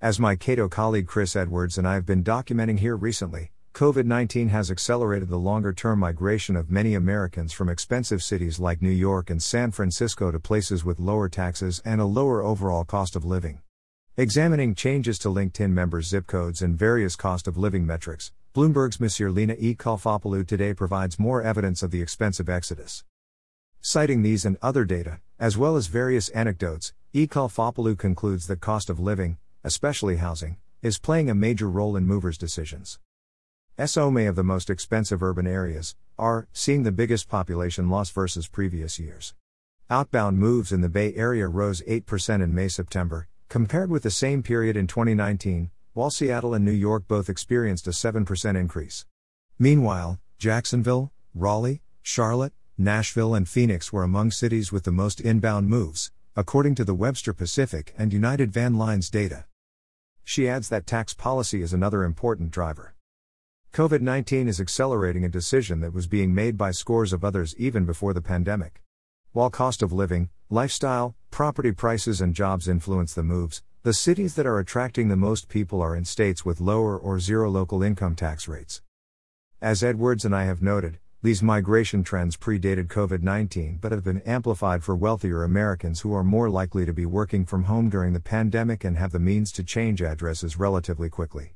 As my Cato colleague Chris Edwards and I have been documenting here recently, COVID 19 has accelerated the longer term migration of many Americans from expensive cities like New York and San Francisco to places with lower taxes and a lower overall cost of living. Examining changes to LinkedIn members' zip codes and various cost of living metrics, Bloomberg's Monsieur Lina E. Kalfopoulou today provides more evidence of the expensive exodus. Citing these and other data, as well as various anecdotes, E. Kalfopoulou concludes that cost of living, especially housing, is playing a major role in movers' decisions. SO may of the most expensive urban areas are seeing the biggest population loss versus previous years. Outbound moves in the Bay Area rose 8% in May September, compared with the same period in 2019, while Seattle and New York both experienced a 7% increase. Meanwhile, Jacksonville, Raleigh, Charlotte, Nashville, and Phoenix were among cities with the most inbound moves, according to the Webster Pacific and United Van Lines data. She adds that tax policy is another important driver. COVID 19 is accelerating a decision that was being made by scores of others even before the pandemic. While cost of living, lifestyle, property prices, and jobs influence the moves, the cities that are attracting the most people are in states with lower or zero local income tax rates. As Edwards and I have noted, these migration trends predated COVID 19 but have been amplified for wealthier Americans who are more likely to be working from home during the pandemic and have the means to change addresses relatively quickly.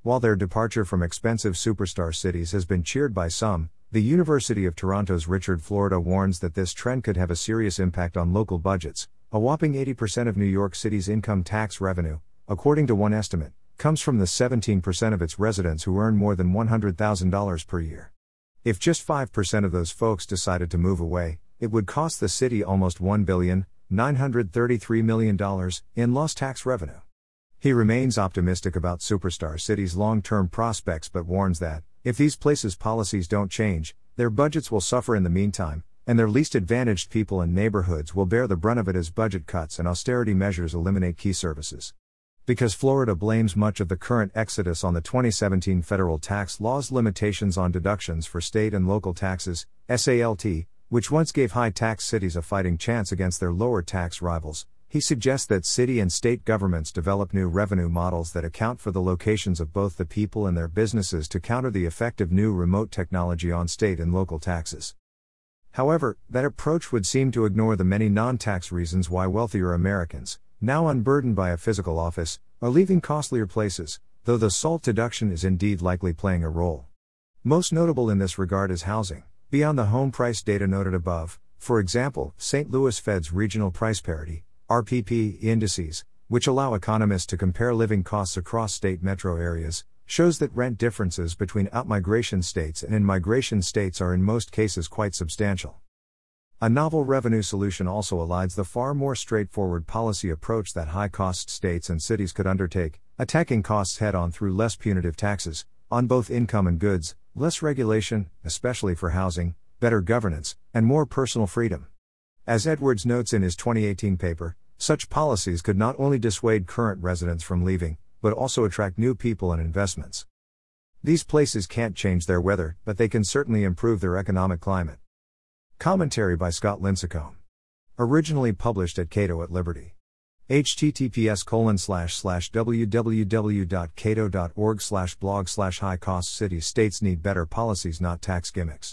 While their departure from expensive superstar cities has been cheered by some, the University of Toronto's Richard Florida warns that this trend could have a serious impact on local budgets. A whopping 80% of New York City's income tax revenue, according to one estimate, comes from the 17% of its residents who earn more than $100,000 per year. If just 5% of those folks decided to move away, it would cost the city almost $1,933 million in lost tax revenue. He remains optimistic about superstar cities' long term prospects but warns that, if these places' policies don't change, their budgets will suffer in the meantime, and their least advantaged people and neighborhoods will bear the brunt of it as budget cuts and austerity measures eliminate key services. Because Florida blames much of the current exodus on the 2017 federal tax law's limitations on deductions for state and local taxes, SALT, which once gave high tax cities a fighting chance against their lower tax rivals, he suggests that city and state governments develop new revenue models that account for the locations of both the people and their businesses to counter the effect of new remote technology on state and local taxes. However, that approach would seem to ignore the many non tax reasons why wealthier Americans, now unburdened by a physical office, are leaving costlier places, though the SALT deduction is indeed likely playing a role. Most notable in this regard is housing. Beyond the home price data noted above, for example, St. Louis Fed's regional price parity, RPP indices, which allow economists to compare living costs across state metro areas, shows that rent differences between outmigration states and in migration states are in most cases quite substantial. A novel revenue solution also elides the far more straightforward policy approach that high cost states and cities could undertake, attacking costs head on through less punitive taxes, on both income and goods, less regulation, especially for housing, better governance, and more personal freedom. As Edwards notes in his 2018 paper, such policies could not only dissuade current residents from leaving, but also attract new people and investments. These places can't change their weather, but they can certainly improve their economic climate. Commentary by Scott Lincicome. Originally published at Cato at Liberty. https colon slash slash www.cato.org slash blog slash high cost cities states need better policies not tax gimmicks